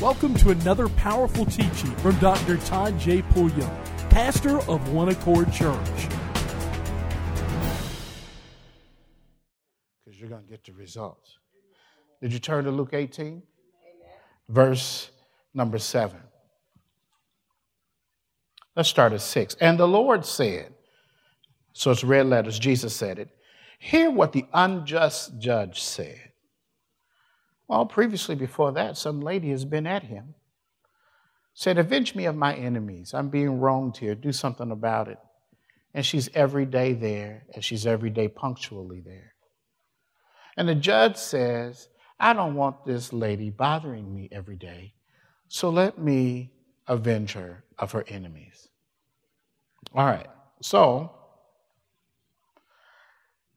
Welcome to another powerful teaching from Dr. Todd J. Pulliam, pastor of One Accord Church. Because you're going to get the results. Did you turn to Luke 18? Amen. Verse number 7. Let's start at 6. And the Lord said, so it's red letters, Jesus said it, hear what the unjust judge said. Well, previously before that, some lady has been at him. Said, Avenge me of my enemies. I'm being wronged here. Do something about it. And she's every day there, and she's every day punctually there. And the judge says, I don't want this lady bothering me every day, so let me avenge her of her enemies. All right, so,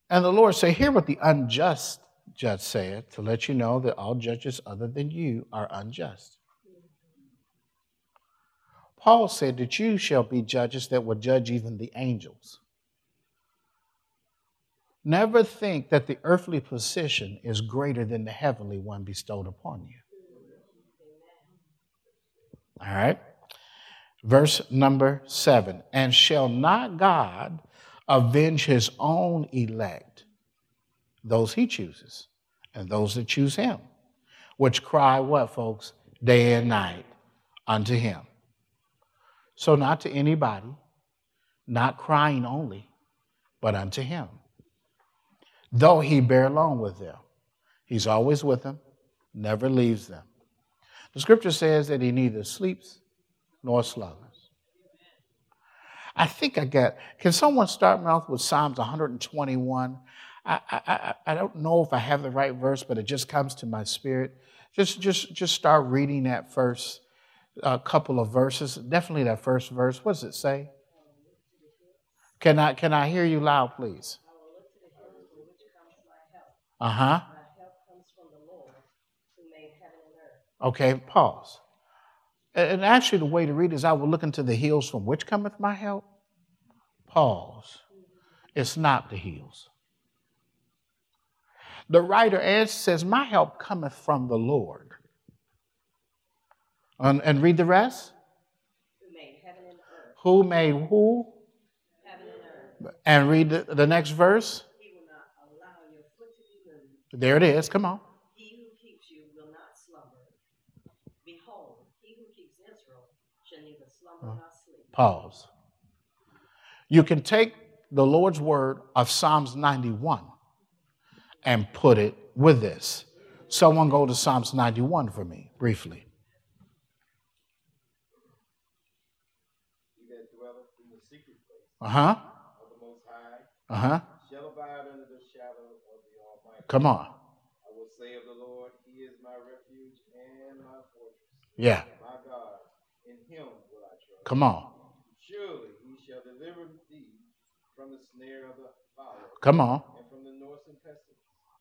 and the Lord said, Hear what the unjust judge saith, to let you know that all judges other than you are unjust. Paul said that you shall be judges that will judge even the angels. Never think that the earthly position is greater than the heavenly one bestowed upon you. All right. Verse number seven. And shall not God avenge his own elect those he chooses and those that choose him, which cry what, folks? Day and night unto him. So, not to anybody, not crying only, but unto him. Though he bear along with them, he's always with them, never leaves them. The scripture says that he neither sleeps nor slumbers. I think I got, can someone start off with Psalms 121? I, I, I don't know if I have the right verse, but it just comes to my spirit. Just, just, just start reading that first uh, couple of verses. Definitely that first verse. What does it say? Can I, can I hear you loud, please? Uh huh. Okay, pause. And actually, the way to read is I will look into the hills from which cometh my help. Pause. It's not the hills. The writer answers, says, My help cometh from the Lord. And, and read the rest. Who made heaven and earth. Who made who? Heaven and earth. And read the, the next verse. He will not allow your foot to be moved. There it is. Come on. He who keeps you will not slumber. Behold, he who keeps Israel shall neither slumber uh, nor sleep. Pause. You can take the Lord's word of Psalms 91 and put it with this. Someone go to Psalms 91 for me, briefly. He that dwelleth in the secret place Uh huh. of the Most High Uh huh. shall abide under the shadow of the Almighty. Come on. I will say of the Lord, He is my refuge and my fortress. Yeah. My God, in Him will I trust. Come on. Surely He shall deliver thee from the snare of the fowler Come on. and from the noisome pestilence.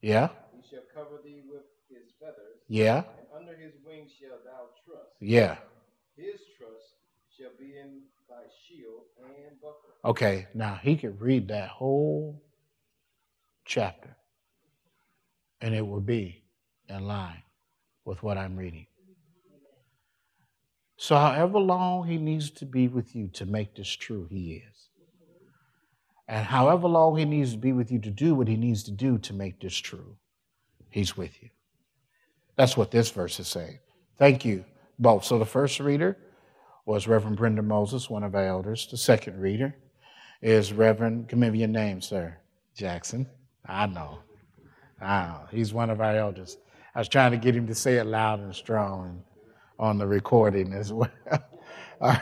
Yeah. He shall cover thee with His feathers, Yeah. and under His wings shalt thou trust. Yeah. His trust shall be in thy shield and buckler. Okay. Now he could read that whole chapter and it will be in line with what I'm reading. So, however long he needs to be with you to make this true, he is. And however long he needs to be with you to do what he needs to do to make this true, he's with you. That's what this verse is saying. Thank you both. So, the first reader was Reverend Brenda Moses, one of our elders. The second reader is Reverend, give me your name, sir. Jackson. I know. I. He's one of our elders. I was trying to get him to say it loud and strong on the recording as well.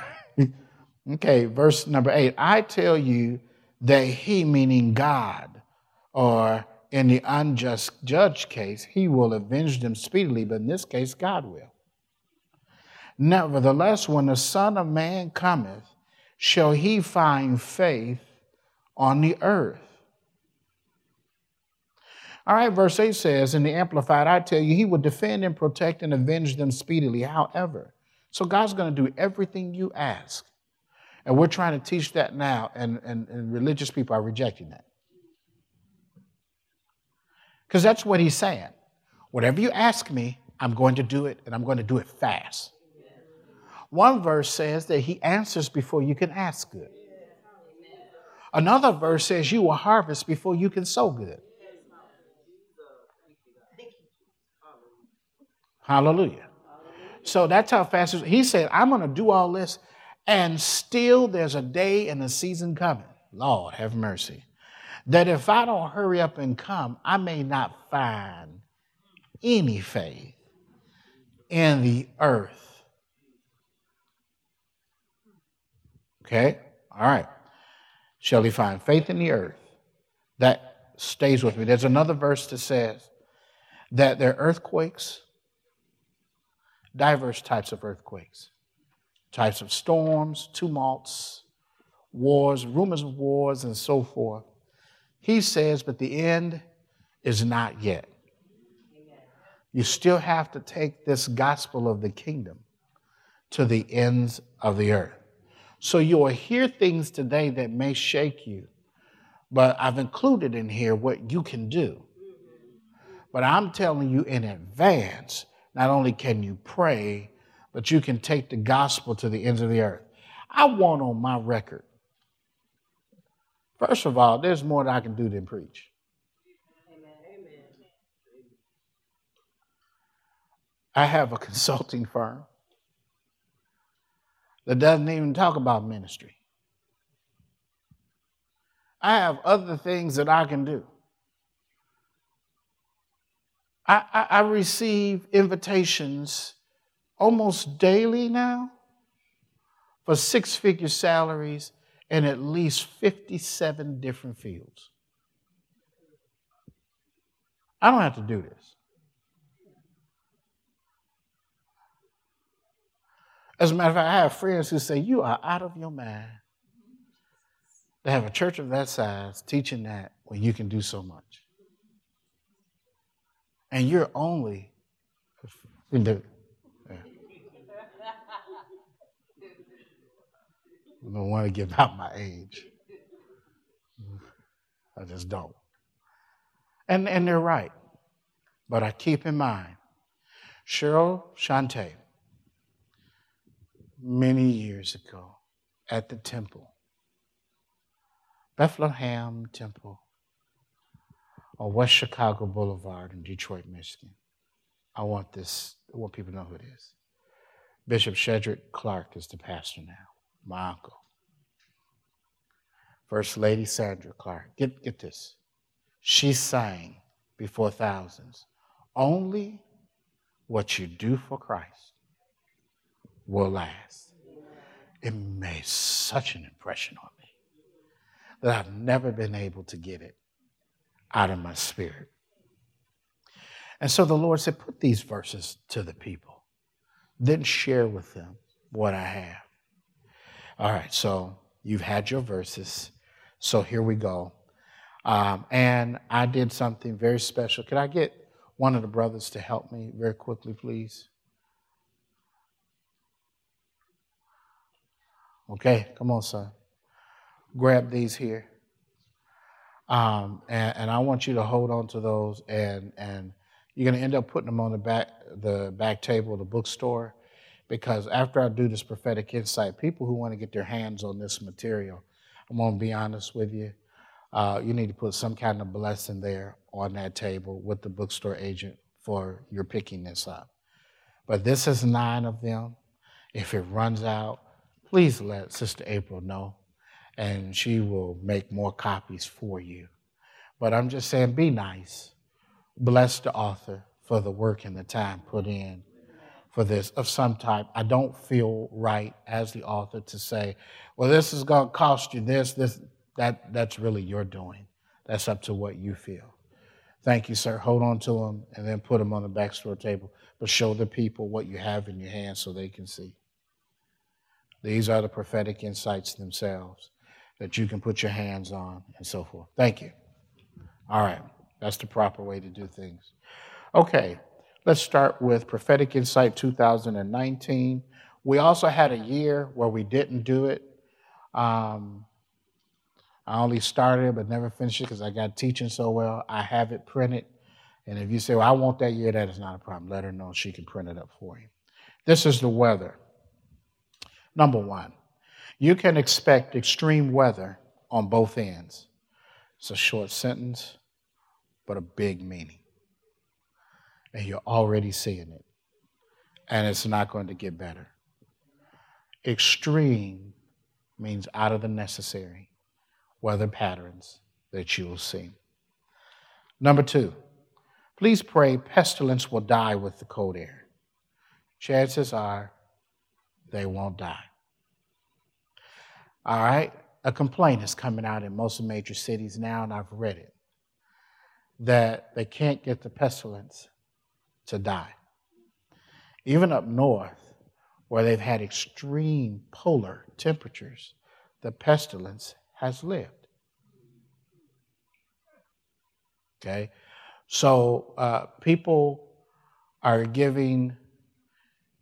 Okay, verse number eight. I tell you that he, meaning God, or in the unjust judge case, he will avenge them speedily, but in this case, God will. Nevertheless, when the Son of Man cometh, shall he find faith on the earth? All right, verse 8 says in the Amplified, I tell you, he will defend and protect and avenge them speedily. However, so God's going to do everything you ask. And we're trying to teach that now, and, and, and religious people are rejecting that. Because that's what he's saying. Whatever you ask me, I'm going to do it, and I'm going to do it fast. One verse says that he answers before you can ask good. Another verse says you will harvest before you can sow good. Hallelujah. So that's how fast he said, I'm going to do all this, and still there's a day and a season coming. Lord, have mercy. That if I don't hurry up and come, I may not find any faith in the earth. Okay? All right. Shall he find faith in the earth? That stays with me. There's another verse that says that there are earthquakes, diverse types of earthquakes, types of storms, tumults, wars, rumors of wars, and so forth. He says, but the end is not yet. You still have to take this gospel of the kingdom to the ends of the earth. So you will hear things today that may shake you, but I've included in here what you can do. But I'm telling you in advance, not only can you pray, but you can take the gospel to the ends of the earth. I want on my record. First of all, there's more that I can do than preach. I have a consulting firm that doesn't even talk about ministry. I have other things that I can do. I, I, I receive invitations almost daily now for six figure salaries in at least 57 different fields. I don't have to do this. As a matter of fact, I have friends who say, You are out of your mind to have a church of that size teaching that when you can do so much. And you're only, you do. Yeah. I don't want to give out my age. I just don't. And, and they're right. But I keep in mind Cheryl Shante many years ago at the temple, Bethlehem Temple, on West Chicago Boulevard in Detroit, Michigan. I want this, I want people to know who it is. Bishop Shedrick Clark is the pastor now, my uncle. First Lady Sandra Clark. Get, get this. She sang before thousands. Only what you do for Christ will last. It made such an impression on me that I've never been able to get it out of my spirit. And so the Lord said, Put these verses to the people, then share with them what I have. All right, so you've had your verses. So here we go. Um, and I did something very special. Could I get one of the brothers to help me very quickly, please? Okay, come on, son. Grab these here. Um, and, and, I want you to hold on to those, and and you're going to end up putting them on the back the back table of the bookstore, because after I do this prophetic insight, people who want to get their hands on this material, I'm going to be honest with you, uh, you need to put some kind of blessing there on that table with the bookstore agent for your picking this up. But this is nine of them. If it runs out, please let Sister April know, and she will make more copies for you. But I'm just saying, be nice. Bless the author for the work and the time put in for this of some type. I don't feel right as the author to say, well, this is going to cost you this, this, that. That's really your doing. That's up to what you feel. Thank you, sir. Hold on to them and then put them on the back store table, but show the people what you have in your hands so they can see. These are the prophetic insights themselves that you can put your hands on and so forth. Thank you. All right, that's the proper way to do things. Okay, let's start with Prophetic Insight 2019. We also had a year where we didn't do it. Um, I only started but never finished it because I got teaching so well. I have it printed And if you say, well, I want that year, that is not a problem. Let her know she can print it up for you. This is the weather. Number one, you can expect extreme weather on both ends. It's a short sentence, but a big meaning. And you're already seeing it. And it's not going to get better. Extreme means out of the necessary weather patterns that you will see. Number two, please pray pestilence will die with the cold air. Chances are they won't die. All right? A complaint is coming out in most major cities now, and I've read it, that they can't get the pestilence to die. Even up north, where they've had extreme polar temperatures, the pestilence has lived. Okay? So uh, people are giving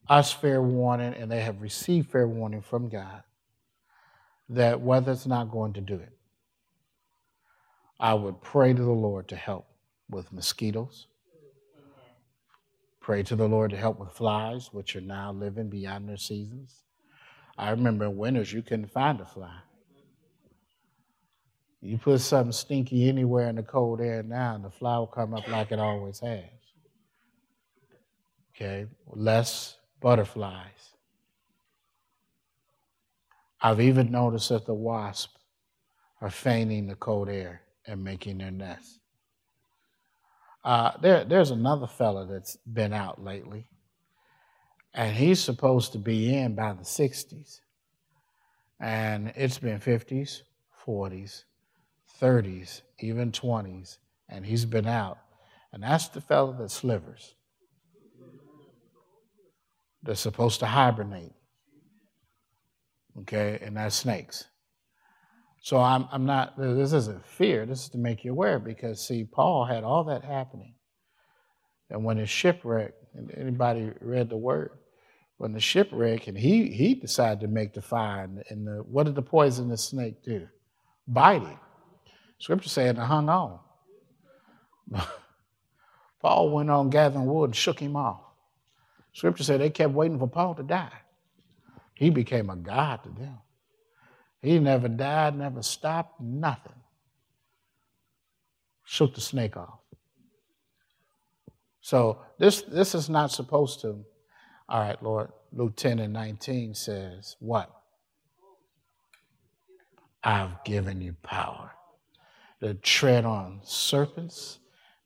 us fair warning, and they have received fair warning from God that weather's not going to do it. I would pray to the Lord to help with mosquitoes. Pray to the Lord to help with flies, which are now living beyond their seasons. I remember in winters you couldn't find a fly. You put something stinky anywhere in the cold air now, and the fly will come up like it always has. Okay, less butterflies. I've even noticed that the wasps are feigning the cold air and making their nests. Uh, there, there's another fella that's been out lately, and he's supposed to be in by the 60s. And it's been 50s, 40s, 30s, even 20s, and he's been out. And that's the fella that slivers. They're supposed to hibernate. Okay, and that's snakes. So I'm, I'm not, this isn't fear, this is to make you aware because, see, Paul had all that happening. And when his shipwreck, anybody read the word? When the shipwreck, and he, he decided to make the fire, and, the, what did the poisonous snake do? Bite him. Scripture said it hung on. Paul went on gathering wood and shook him off. Scripture said they kept waiting for Paul to die. He became a God to them. He never died, never stopped, nothing. Shook the snake off. So this, this is not supposed to. All right, Lord, Luke 10 and 19 says, What? I've given you power to tread on serpents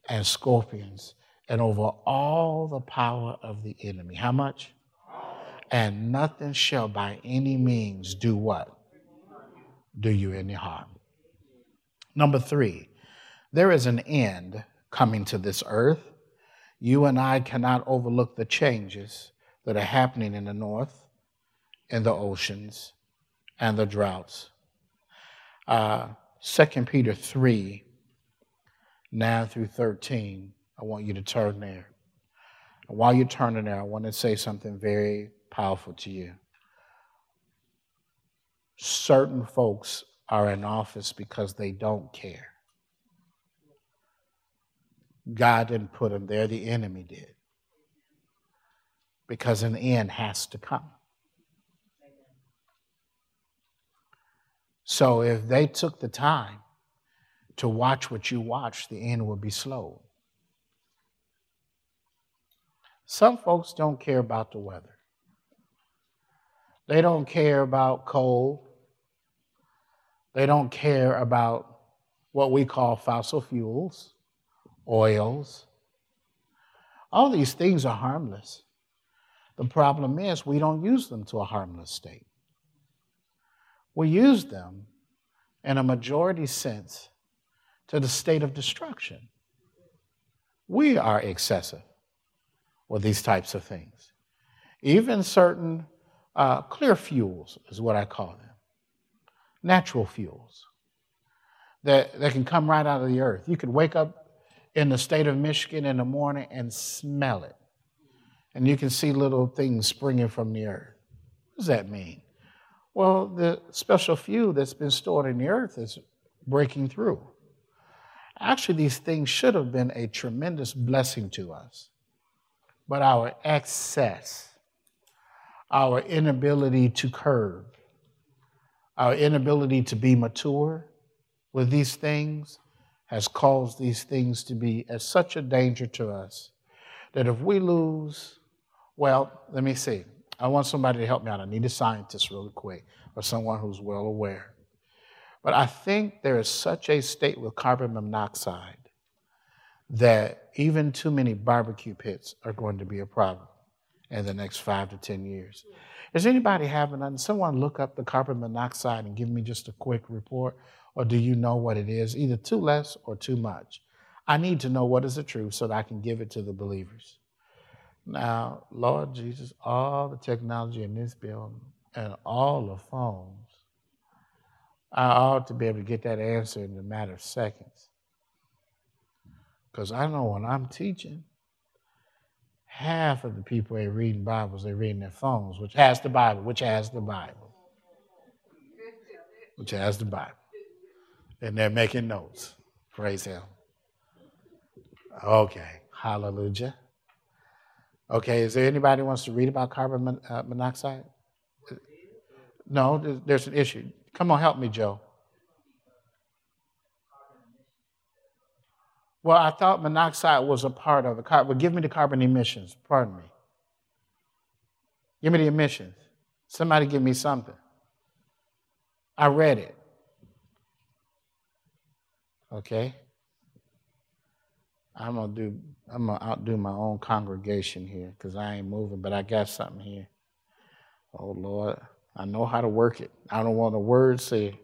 and scorpions and over all the power of the enemy. How much? And nothing shall by any means do what? Do you any harm. Number three, there is an end coming to this earth. You and I cannot overlook the changes that are happening in the north, in the oceans, and the droughts. Uh, 2 Peter 3 9 through 13. I want you to turn there. While you're turning there, I want to say something very powerful to you. Certain folks are in office because they don't care. God didn't put them there, the enemy did. Because an end has to come. So if they took the time to watch what you watch, the end would be slow. Some folks don't care about the weather. They don't care about cold. They don't care about what we call fossil fuels, oils. All these things are harmless. The problem is we don't use them to a harmless state. We use them in a majority sense to the state of destruction. We are excessive with these types of things. Even certain uh, clear fuels is what I call them, natural fuels that, that can come right out of the earth. You could wake up in the state of Michigan in the morning and smell it. And you can see little things springing from the earth. What does that mean? Well, the special fuel that's been stored in the earth is breaking through. Actually, these things should have been a tremendous blessing to us. But our excess, our inability to curb, our inability to be mature with these things has caused these things to be as such a danger to us that if we lose, well, let me see. I want somebody to help me out. I need a scientist really quick or someone who's well aware. But I think there is such a state with carbon monoxide that even too many barbecue pits are going to be a problem in the next five to 10 years. Is anybody having, someone look up the carbon monoxide and give me just a quick report? Or do you know what it is? Either too less or too much. I need to know what is the truth so that I can give it to the believers. Now, Lord Jesus, all the technology in this building and all the phones, I ought to be able to get that answer in a matter of seconds. Because I know when I'm teaching, half of the people ain't reading Bibles, they're reading their phones, which has the Bible, which has the Bible, which has the Bible. And they're making notes. Praise Him. Okay, hallelujah. Okay, is there anybody who wants to read about carbon uh, monoxide? No, there's an issue. Come on, help me, Joe. Well, I thought monoxide was a part of the carbon. Well, give me the carbon emissions. Pardon me. Give me the emissions. Somebody give me something. I read it. Okay. I'm gonna do. I'm gonna outdo my own congregation here because I ain't moving, but I got something here. Oh Lord, I know how to work it. I don't want a word said.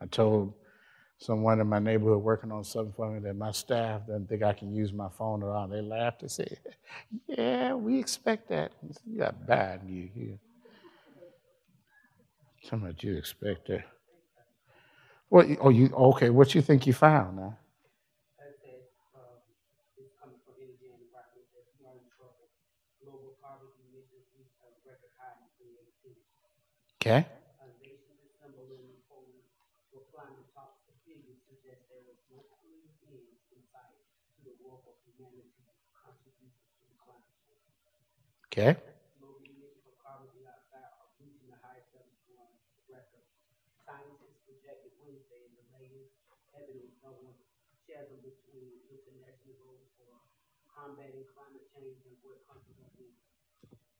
I told someone in my neighborhood working on something for me that my staff doesn't think I can use my phone at all. They laughed and said, Yeah, we expect that. You got bad you here. Somebody you expect that. What oh you okay, what you think you found now? Okay. Okay.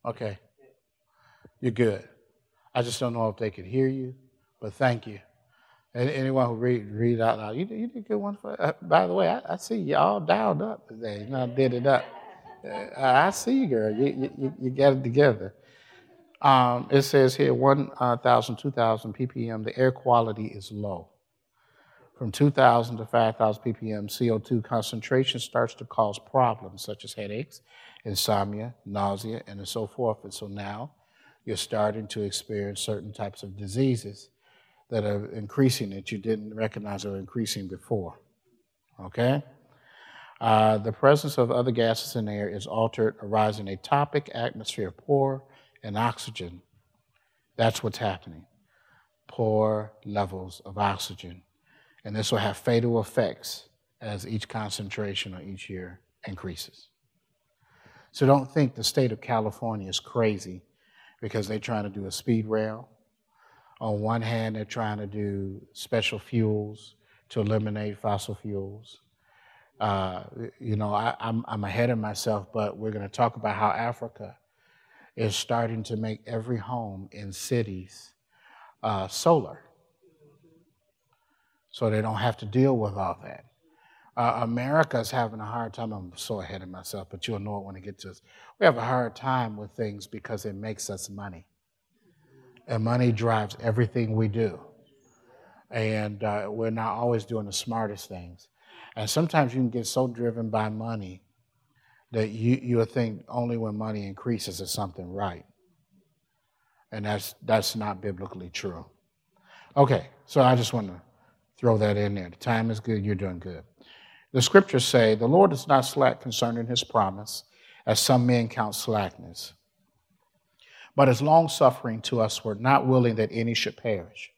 Okay. You're good. I just don't know if they could hear you, but thank you. And anyone who read read out loud, you, you did a good one. For, uh, by the way, I, I see you all dialed up today. You know, did it up. Uh, I see girl. You, you, you got it together. Um, it says here 1,000, uh, 2,000 ppm, the air quality is low. From 2,000 to 5,000 ppm, CO2 concentration starts to cause problems such as headaches, insomnia, nausea, and so forth. And so now you're starting to experience certain types of diseases that are increasing that you didn't recognize are increasing before. Okay? Uh, the presence of other gases in air is altered, arising a topic atmosphere poor in oxygen. That's what's happening. Poor levels of oxygen. And this will have fatal effects as each concentration or each year increases. So don't think the state of California is crazy because they're trying to do a speed rail. On one hand, they're trying to do special fuels to eliminate fossil fuels. Uh, you know, I, I'm, I'm ahead of myself, but we're going to talk about how Africa is starting to make every home in cities uh, solar so they don't have to deal with all that. Uh, America's having a hard time. I'm so ahead of myself, but you'll know it when it gets to us. We have a hard time with things because it makes us money. And money drives everything we do. And uh, we're not always doing the smartest things. And sometimes you can get so driven by money that you, you'll think only when money increases is something right. And that's, that's not biblically true. Okay, so I just want to throw that in there. The time is good, you're doing good. The scriptures say, The Lord is not slack concerning his promise, as some men count slackness, but is long suffering to us, we're not willing that any should perish,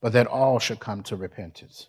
but that all should come to repentance.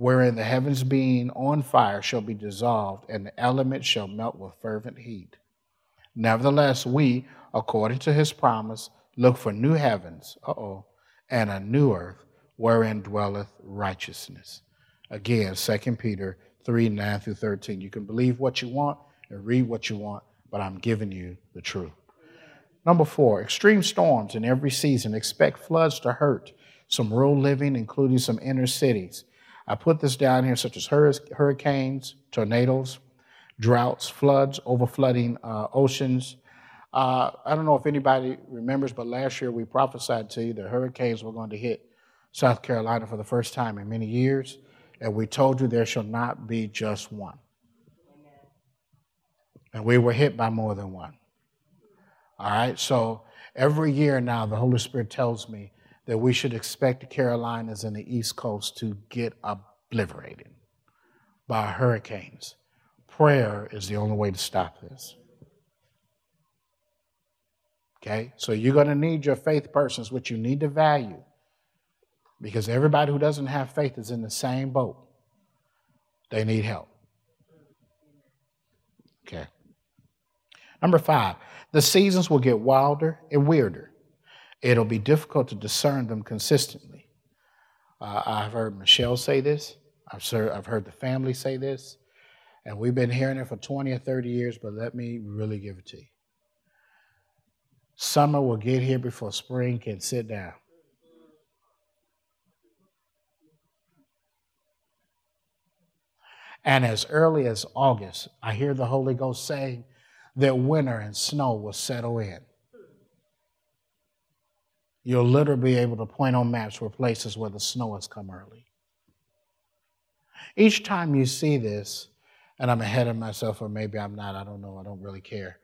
wherein the heavens being on fire shall be dissolved, and the elements shall melt with fervent heat. Nevertheless, we, according to his promise, look for new heavens, uh-oh, and a new earth, wherein dwelleth righteousness. Again, 2 Peter 3, 9 through 13. You can believe what you want and read what you want, but I'm giving you the truth. Number four, extreme storms in every season. Expect floods to hurt some rural living, including some inner cities. I put this down here, such as hurricanes, tornadoes, droughts, floods, overflooding uh, oceans. Uh, I don't know if anybody remembers, but last year we prophesied to you that hurricanes were going to hit South Carolina for the first time in many years, and we told you there shall not be just one. And we were hit by more than one. All right, so every year now, the Holy Spirit tells me that we should expect the Carolinas and the East Coast to get obliterated by hurricanes. Prayer is the only way to stop this. Okay, so you're going to need your faith persons, which you need to value, because everybody who doesn't have faith is in the same boat. They need help. Okay. Number five, the seasons will get wilder and weirder. It'll be difficult to discern them consistently. Uh, I've heard Michelle say this. I've, heard, I've heard the family say this. And we've been hearing it for 20 or 30 years, but let me really give it to you. Summer will get here before spring can sit down. And as early as August, I hear the Holy Ghost saying, that winter and snow will settle in. You'll literally be able to point on maps where places where the snow has come early. Each time you see this, and I'm ahead of myself, or maybe I'm not, I don't know, I don't really care.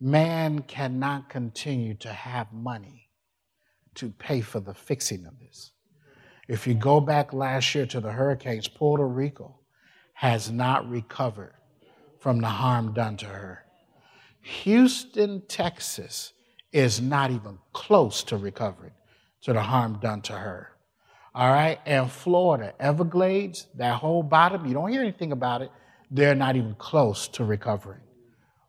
Man cannot continue to have money to pay for the fixing of this. If you go back last year to the hurricanes, Puerto Rico has not recovered from the harm done to her. Houston, Texas is not even close to recovering to the harm done to her. All right, and Florida, Everglades, that whole bottom, you don't hear anything about it. They're not even close to recovering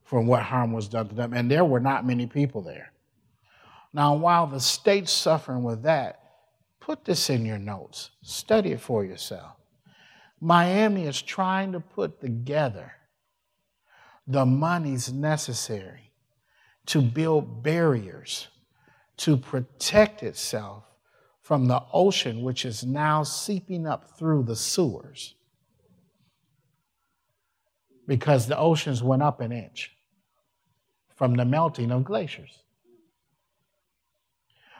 from what harm was done to them. And there were not many people there. Now, while the state's suffering with that, put this in your notes, study it for yourself. Miami is trying to put together the monies necessary to build barriers to protect itself from the ocean, which is now seeping up through the sewers because the oceans went up an inch from the melting of glaciers.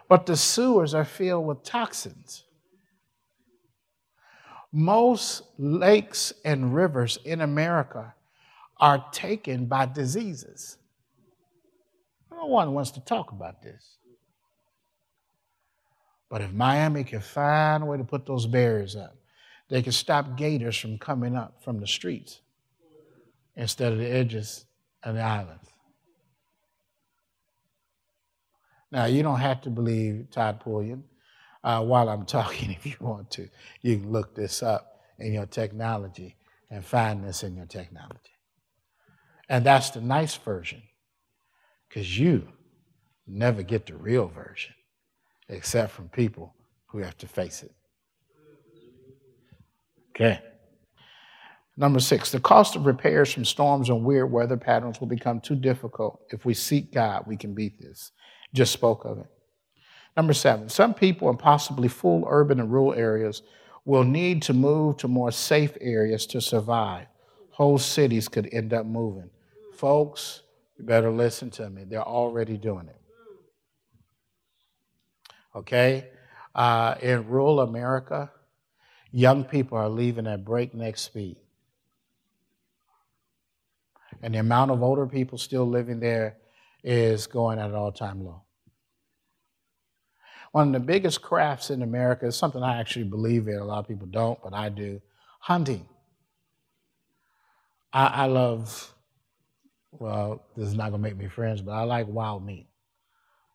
But the sewers are filled with toxins. Most lakes and rivers in America are taken by diseases. No one wants to talk about this. But if Miami can find a way to put those barriers up, they can stop gators from coming up from the streets instead of the edges of the islands. Now, you don't have to believe Todd Pulliam uh, while I'm talking if you want to. You can look this up in your technology and find this in your technology. And that's the nice version, because you never get the real version, except from people who have to face it. Okay. Number six, the cost of repairs from storms and weird weather patterns will become too difficult. If we seek God, we can beat this. Just spoke of it. Number seven, some people in possibly full urban and rural areas will need to move to more safe areas to survive. Whole cities could end up moving. Folks, you better listen to me. They're already doing it. Okay? Uh, in rural America, young people are leaving at breakneck speed. And the amount of older people still living there is going at an all time low. One of the biggest crafts in America is something I actually believe in. A lot of people don't, but I do hunting. I, I love, well, this is not to make me friends, but I like wild meat.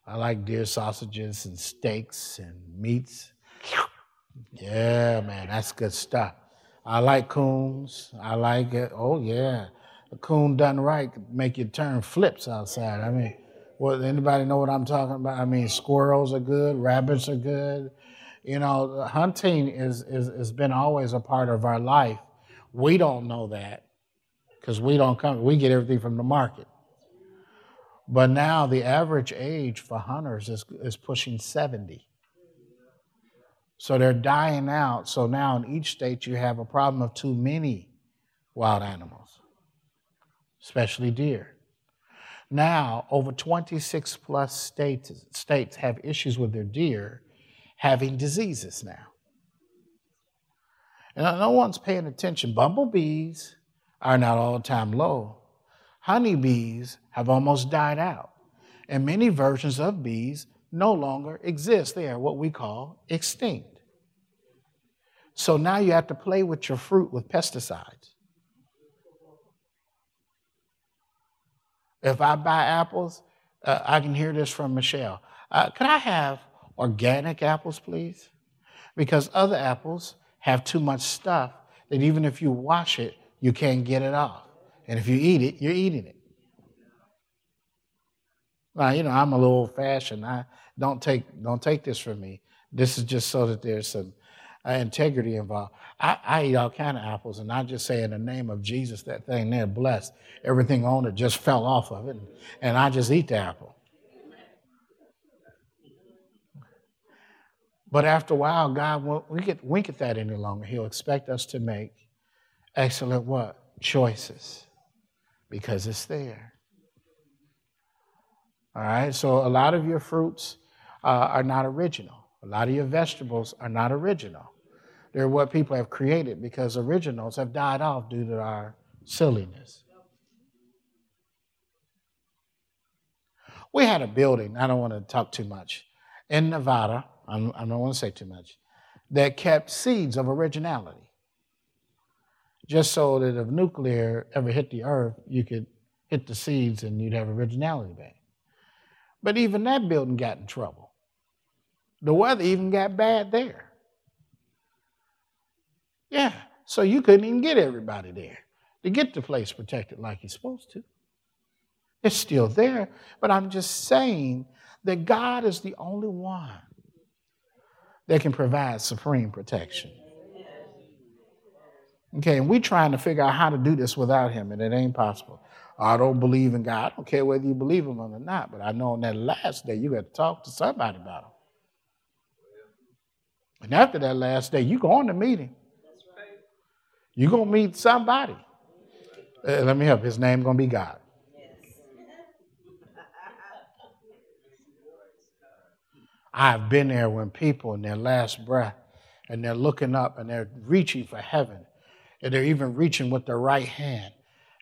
I like deer sausages and steaks and meats. Yeah, man, that's good stuff. I like coons. I like it. Oh, yeah. A coon done right make you turn flips outside. I mean, what, anybody know what I'm talking about? I mean, squirrels are good, rabbits are good. You know, hunting is, is has been always a part of our life. We don't know that because we don't come. We get everything from the market. But now the average age for hunters is, is pushing 70. So they're dying out. So now in each state, you have a problem of too many wild animals, especially deer. Now, over 26 plus states, states have issues with their deer having diseases now. And no one's paying attention. Bumblebees are not all time low. Honeybees have almost died out. And many versions of bees no longer exist. They are what we call extinct. So now you have to play with your fruit with pesticides. If I buy apples, uh, I can hear this from Michelle. Uh, could I have organic apples, please? Because other apples have too much stuff that even if you wash it, you can't get it off. And if you eat it, you're eating it. Now, you know, I'm a little old fashioned. I don't take don't take this from me. This is just so that there's some uh, integrity involved. I, I, eat all kind of apples, and I just say in the name of Jesus, that thing there blessed. Everything on it just fell off of it, and, and I just eat the apple. But after a while, God won't wink at that any longer. He'll expect us to make excellent what? Choices. Because it's there. All right, so a lot of your fruits uh, are not original. A lot of your vegetables are not original. They're what people have created because originals have died off due to our silliness. We had a building, I don't want to talk too much, in Nevada, I don't want to say too much, that kept seeds of originality. Just so that if nuclear ever hit the earth, you could hit the seeds and you'd have originality back. But even that building got in trouble. The weather even got bad there. Yeah, so you couldn't even get everybody there to get the place protected like you're supposed to. It's still there, but I'm just saying that God is the only one that can provide supreme protection. Okay, and we're trying to figure out how to do this without Him, and it ain't possible. I don't believe in God. I don't care whether you believe in him or not, but I know on that last day you got to talk to somebody about him. And after that last day, you're going to meet him. You're going to meet somebody. Uh, let me help. His name going to be God. I've been there when people in their last breath and they're looking up and they're reaching for heaven and they're even reaching with their right hand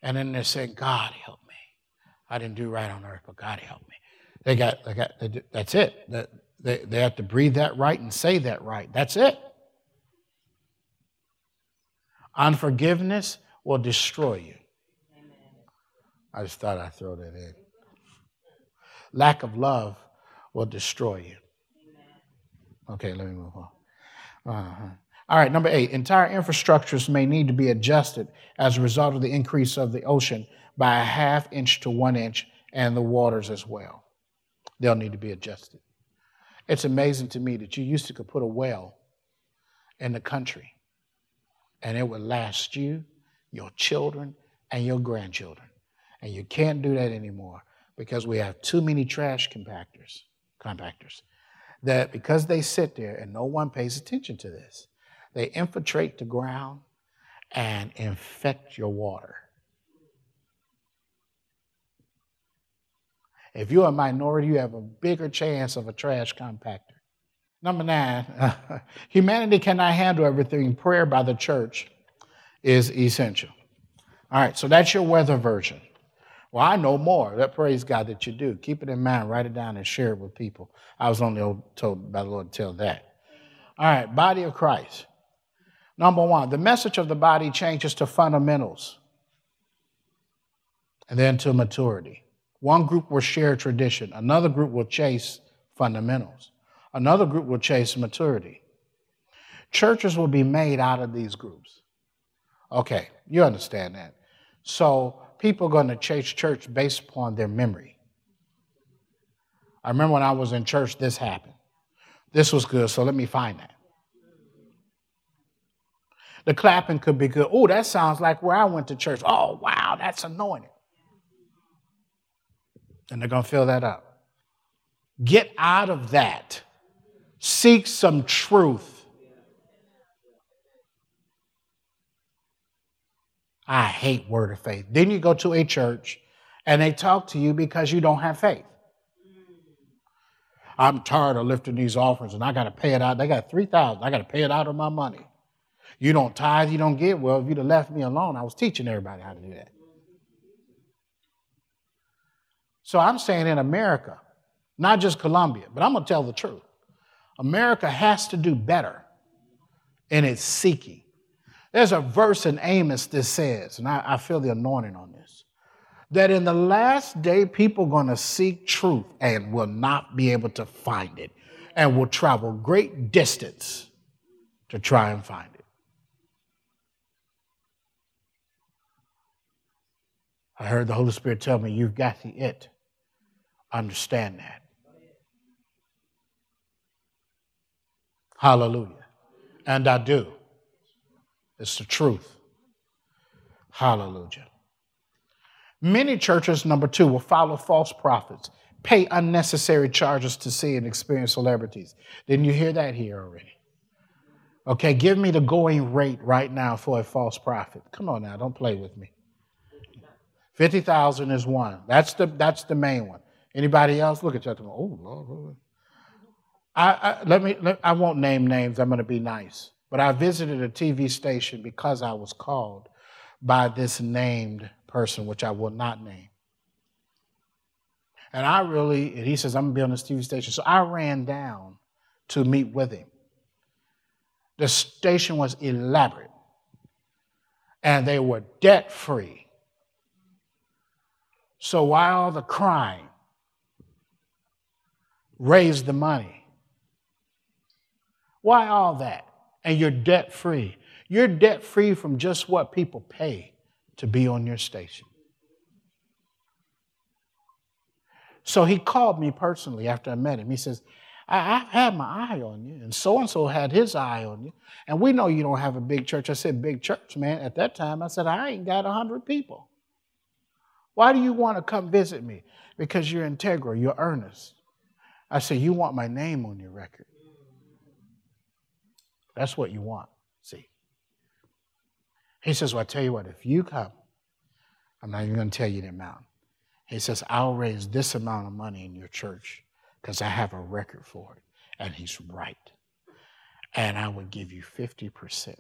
and then they say, God help me. I didn't do right on earth, but God help me. They got, they got, they, that's it. They, they have to breathe that right and say that right. That's it. Unforgiveness will destroy you. I just thought I'd throw that in. Lack of love will destroy you. Okay, let me move on. Uh-huh. All right, number eight, entire infrastructures may need to be adjusted as a result of the increase of the ocean by a half inch to one inch and the waters as well. They'll need to be adjusted. It's amazing to me that you used to could put a well in the country and it would last you, your children, and your grandchildren. And you can't do that anymore because we have too many trash compactors, compactors that because they sit there and no one pays attention to this, they infiltrate the ground and infect your water. If you're a minority, you have a bigger chance of a trash compactor. Number nine, humanity cannot handle everything. Prayer by the church is essential. All right, so that's your weather version. Well, I know more. That praise God that you do. Keep it in mind, write it down, and share it with people. I was only told by the Lord to tell that. All right, body of Christ. Number one, the message of the body changes to fundamentals and then to maturity. One group will share tradition, another group will chase fundamentals, another group will chase maturity. Churches will be made out of these groups. Okay, you understand that. So people are going to chase church based upon their memory. I remember when I was in church, this happened. This was good, so let me find that. The clapping could be good. Oh, that sounds like where I went to church. Oh, wow, that's anointed. And they're going to fill that up. Get out of that. Seek some truth. I hate word of faith. Then you go to a church and they talk to you because you don't have faith. I'm tired of lifting these offerings and I got to pay it out. They got 3000 I got to pay it out of my money. You don't tithe, you don't give. Well, if you'd have left me alone, I was teaching everybody how to do that. So I'm saying in America, not just Colombia, but I'm going to tell the truth. America has to do better in its seeking. There's a verse in Amos that says, and I, I feel the anointing on this, that in the last day, people are going to seek truth and will not be able to find it and will travel great distance to try and find it. I heard the Holy Spirit tell me, You've got the it. Understand that. Hallelujah. And I do. It's the truth. Hallelujah. Many churches, number two, will follow false prophets, pay unnecessary charges to see and experience celebrities. Didn't you hear that here already? Okay, give me the going rate right now for a false prophet. Come on now, don't play with me. 50,000 is one. That's the, that's the main one. Anybody else? Look at you. Oh, Lord. I, I, let me, let, I won't name names. I'm going to be nice. But I visited a TV station because I was called by this named person, which I will not name. And I really, and he says, I'm going to be on this TV station. So I ran down to meet with him. The station was elaborate, and they were debt free. So while the crime raised the money, why all that? and you're debt free. You're debt free from just what people pay to be on your station. So he called me personally after I met him. He says, I, have had my eye on you, and so and so had his eye on you. And we know you don't have a big church. I said, Big church, man. At that time, I said, I ain't got 100 people. Why do you want to come visit me? Because you're integral, you're earnest. I said, You want my name on your record. That's what you want, see. He says, Well, I tell you what, if you come, I'm not even going to tell you the amount. He says, I'll raise this amount of money in your church because I have a record for it. And he's right. And I would give you 50%.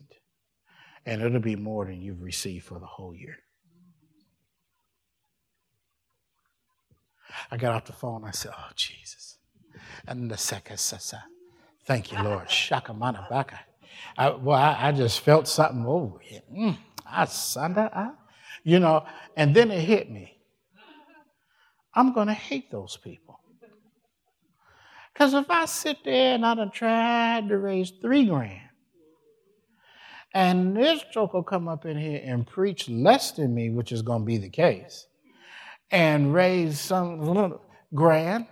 And it'll be more than you've received for the whole year. I got off the phone. I said, Oh, Jesus. And the second, Thank you, Lord. Shakamana baka. I, well, I, I, just felt something over here. Mm, I, I, you know, and then it hit me. I'm going to hate those people. Because if I sit there and I done tried to raise three grand, and this joker come up in here and preach less than me, which is going to be the case, and raise some little grand,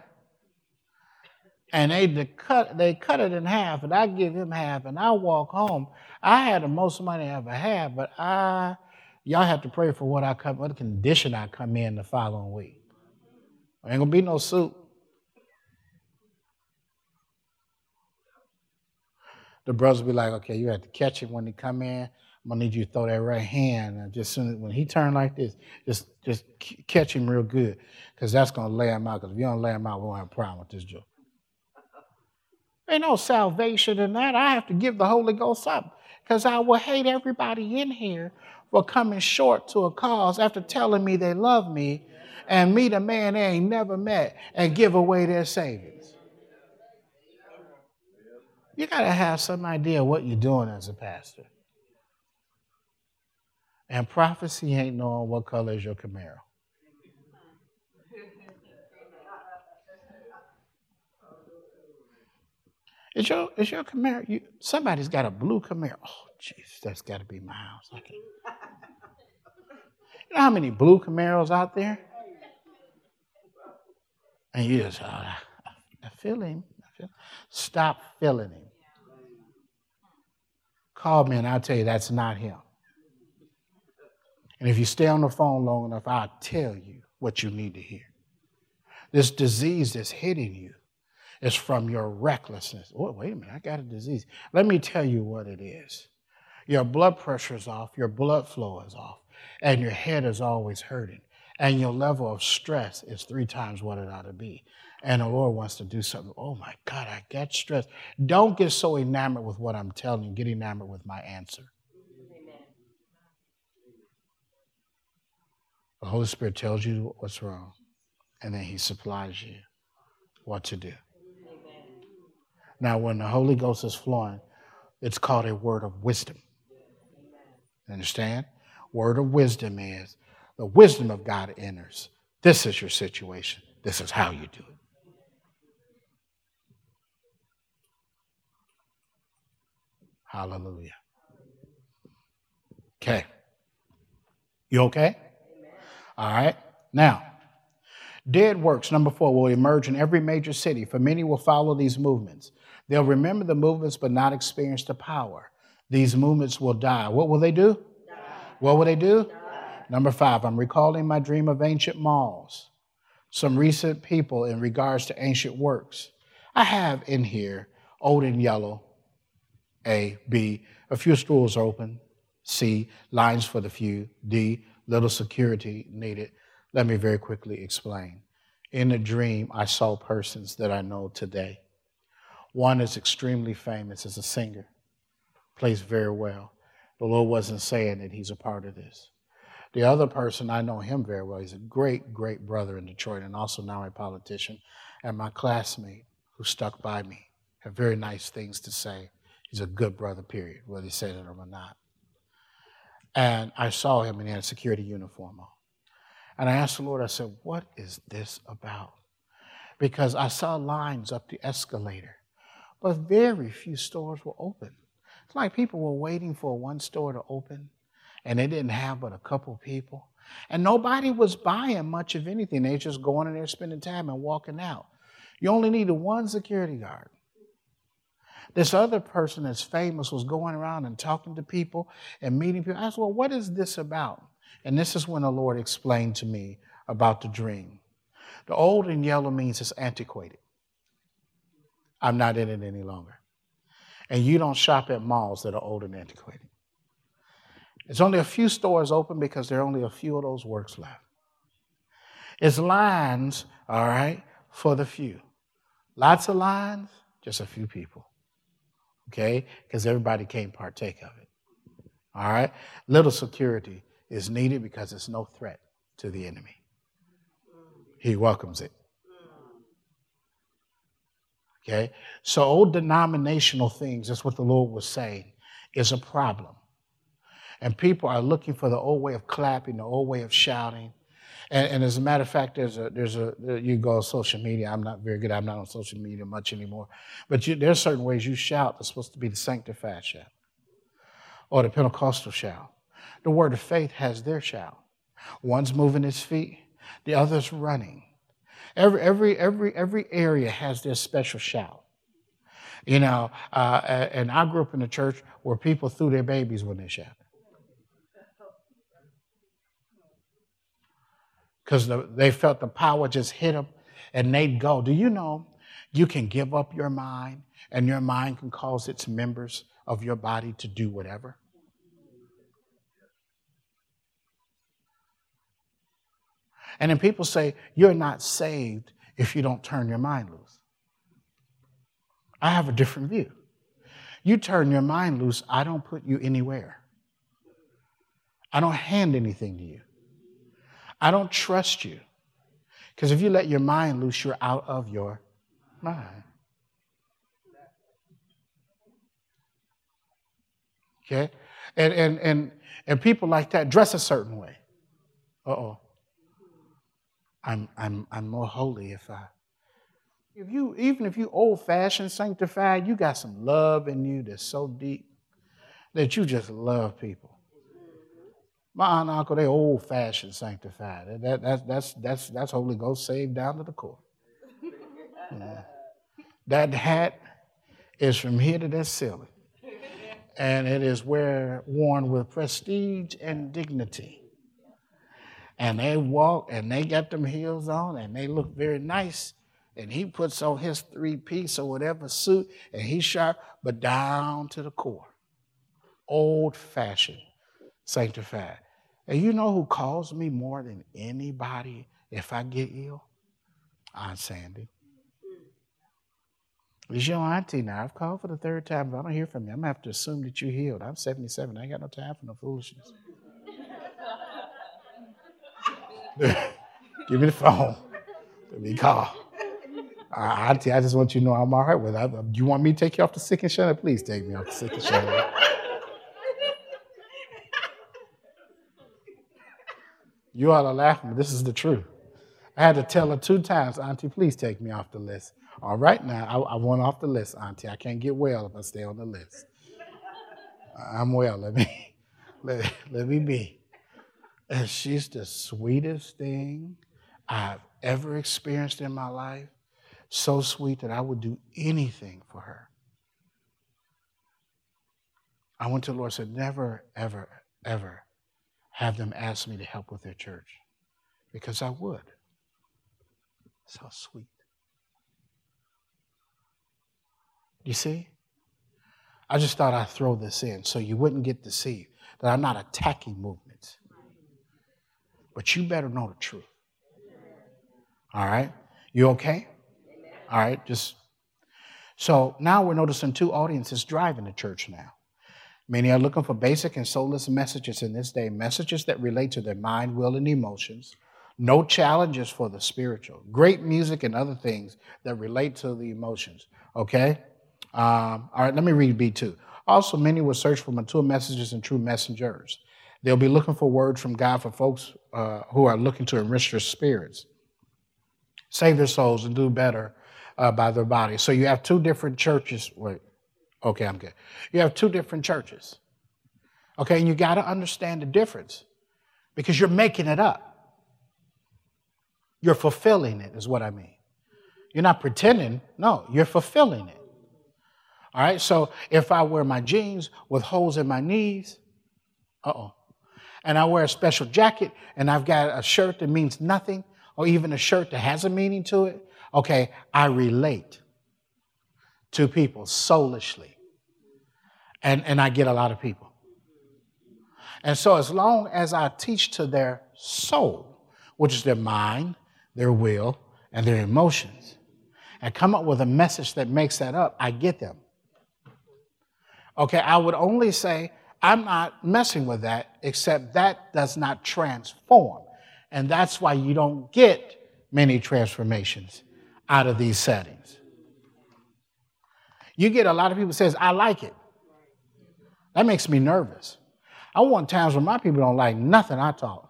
and they cut they cut it in half, and I give him half, and I walk home. I had the most money I ever had, but I y'all have to pray for what I come, what condition I come in the following week. There ain't gonna be no soup. The brothers be like, okay, you have to catch him when he come in. I'm gonna need you to throw that right hand, and just soon when he turn like this, just just catch him real good, because that's gonna lay him out. Because if you don't lay him out, we won't have a problem with this joke. Ain't no salvation in that. I have to give the Holy Ghost up because I will hate everybody in here for coming short to a cause after telling me they love me and meet a man they ain't never met and give away their savings. You got to have some idea what you're doing as a pastor. And prophecy ain't knowing what color is your Camaro. Is your is your Camaro? You, somebody's got a blue Camaro. Oh, jeez, that's got to be my house. I can't. You know how many blue Camaros out there? And you just, oh, I, I feel him. I feel, stop feeling him. Call me and I'll tell you that's not him. And if you stay on the phone long enough, I'll tell you what you need to hear. This disease that's hitting you is from your recklessness. Oh, wait a minute, I got a disease. Let me tell you what it is. Your blood pressure is off, your blood flow is off, and your head is always hurting, and your level of stress is three times what it ought to be. And the Lord wants to do something. Oh my God, I get stressed. Don't get so enamored with what I'm telling you, get enamored with my answer. The Holy Spirit tells you what's wrong, and then He supplies you what to do. Now, when the Holy Ghost is flowing, it's called a word of wisdom. Understand? Word of wisdom is the wisdom of God enters. This is your situation. This is how you do it. Hallelujah. Okay. You okay? All right. Now, dead works, number four, will emerge in every major city, for many will follow these movements. They'll remember the movements but not experience the power. These movements will die. What will they do? Die. What will they do? Die. Number five, I'm recalling my dream of ancient malls. Some recent people in regards to ancient works. I have in here old and yellow, A, B, a few stools open, C, lines for the few, D, little security needed. Let me very quickly explain. In a dream, I saw persons that I know today. One is extremely famous as a singer, plays very well. The Lord wasn't saying that he's a part of this. The other person, I know him very well. He's a great, great brother in Detroit and also now a politician and my classmate who stuck by me. Have very nice things to say. He's a good brother, period, whether he says it or not. And I saw him and he had a security uniform on. And I asked the Lord, I said, What is this about? Because I saw lines up the escalator but very few stores were open. It's like people were waiting for one store to open and they didn't have but a couple people. And nobody was buying much of anything. They just going in there spending time and walking out. You only needed one security guard. This other person that's famous was going around and talking to people and meeting people. I said, Well, what is this about? And this is when the Lord explained to me about the dream. The old and yellow means it's antiquated. I'm not in it any longer. And you don't shop at malls that are old and antiquated. There's only a few stores open because there are only a few of those works left. It's lines, all right, for the few. Lots of lines, just a few people. Okay? Because everybody can't partake of it. All right? Little security is needed because it's no threat to the enemy. He welcomes it. Okay? So, old denominational things, that's what the Lord was saying, is a problem. And people are looking for the old way of clapping, the old way of shouting. And, and as a matter of fact, there's a, there's a, you go on social media. I'm not very good. I'm not on social media much anymore. But you, there's certain ways you shout that's supposed to be the sanctified shout or the Pentecostal shout. The word of faith has their shout. One's moving his feet, the other's running. Every, every, every, every area has their special shout. You know, uh, and I grew up in a church where people threw their babies when they shouted. Because the, they felt the power just hit them and they'd go. Do you know you can give up your mind and your mind can cause its members of your body to do whatever? And then people say, You're not saved if you don't turn your mind loose. I have a different view. You turn your mind loose, I don't put you anywhere. I don't hand anything to you. I don't trust you. Because if you let your mind loose, you're out of your mind. Okay? And, and, and, and people like that dress a certain way. Uh oh. I'm, I'm, I'm more holy if I. If you, even if you old fashioned sanctified, you got some love in you that's so deep that you just love people. My aunt and uncle, they old fashioned sanctified. That, that, that's, that's, that's Holy Ghost saved down to the core. Yeah. That hat is from here to that ceiling. And it is wear, worn with prestige and dignity. And they walk and they got them heels on and they look very nice. And he puts on his three piece or whatever suit and he's sharp, but down to the core. Old fashioned sanctified. And you know who calls me more than anybody if I get ill? Aunt Sandy. It's your auntie now. I've called for the third time. If I don't hear from you, I'm going to have to assume that you're healed. I'm 77. I ain't got no time for no foolishness. Give me the phone. Let me call. Uh, auntie, I just want you to know I'm all right with it. You want me to take you off the sick and shut Please take me off the sick and shut You ought to laugh, but this is the truth. I had to tell her two times, Auntie, please take me off the list. All right, now, I, I want off the list, Auntie. I can't get well if I stay on the list. I'm well. Let me, let, let me be. And she's the sweetest thing I've ever experienced in my life. So sweet that I would do anything for her. I went to the Lord and said, Never, ever, ever have them ask me to help with their church because I would. So sweet. You see? I just thought I'd throw this in so you wouldn't get deceived that I'm not attacking movements. But you better know the truth. All right? You okay? All right, just so now we're noticing two audiences driving the church now. Many are looking for basic and soulless messages in this day, messages that relate to their mind, will, and emotions. No challenges for the spiritual. Great music and other things that relate to the emotions. Okay? Um, all right, let me read B2. Also, many will search for mature messages and true messengers. They'll be looking for words from God for folks uh, who are looking to enrich their spirits, save their souls, and do better uh, by their bodies. So you have two different churches. Wait, Okay, I'm good. You have two different churches. Okay, and you got to understand the difference because you're making it up. You're fulfilling it, is what I mean. You're not pretending, no, you're fulfilling it. All right, so if I wear my jeans with holes in my knees, uh oh, and I wear a special jacket and I've got a shirt that means nothing, or even a shirt that has a meaning to it, okay, I relate to people soulishly. And, and I get a lot of people. And so, as long as I teach to their soul, which is their mind, their will, and their emotions, and come up with a message that makes that up, I get them. Okay, I would only say, I'm not messing with that, except that does not transform. And that's why you don't get many transformations out of these settings. You get a lot of people says, I like it. That makes me nervous. I want times when my people don't like nothing I talk.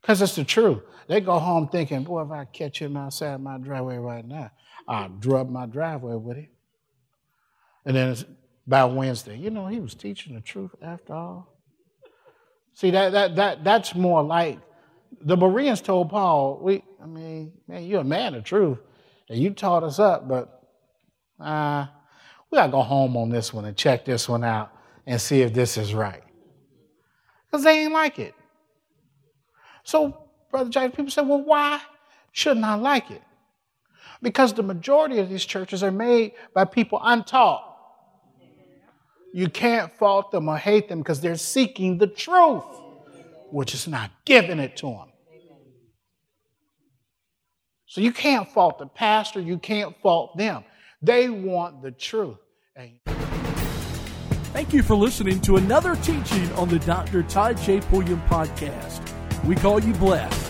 Because it's the truth. They go home thinking, boy, if I catch him outside my driveway right now, I'll drop my driveway with him. And then it's by Wednesday, you know, he was teaching the truth after all. See, that, that, that, that's more like the Bereans told Paul, we, I mean, man, you're a man of truth, and you taught us up, but uh, we got to go home on this one and check this one out and see if this is right. Because they ain't like it. So, Brother James, people say, well, why shouldn't I like it? Because the majority of these churches are made by people untaught. You can't fault them or hate them because they're seeking the truth, which is not giving it to them. So you can't fault the pastor, you can't fault them. They want the truth. Thank you for listening to another teaching on the Dr. Todd J. Pulliam podcast. We call you blessed.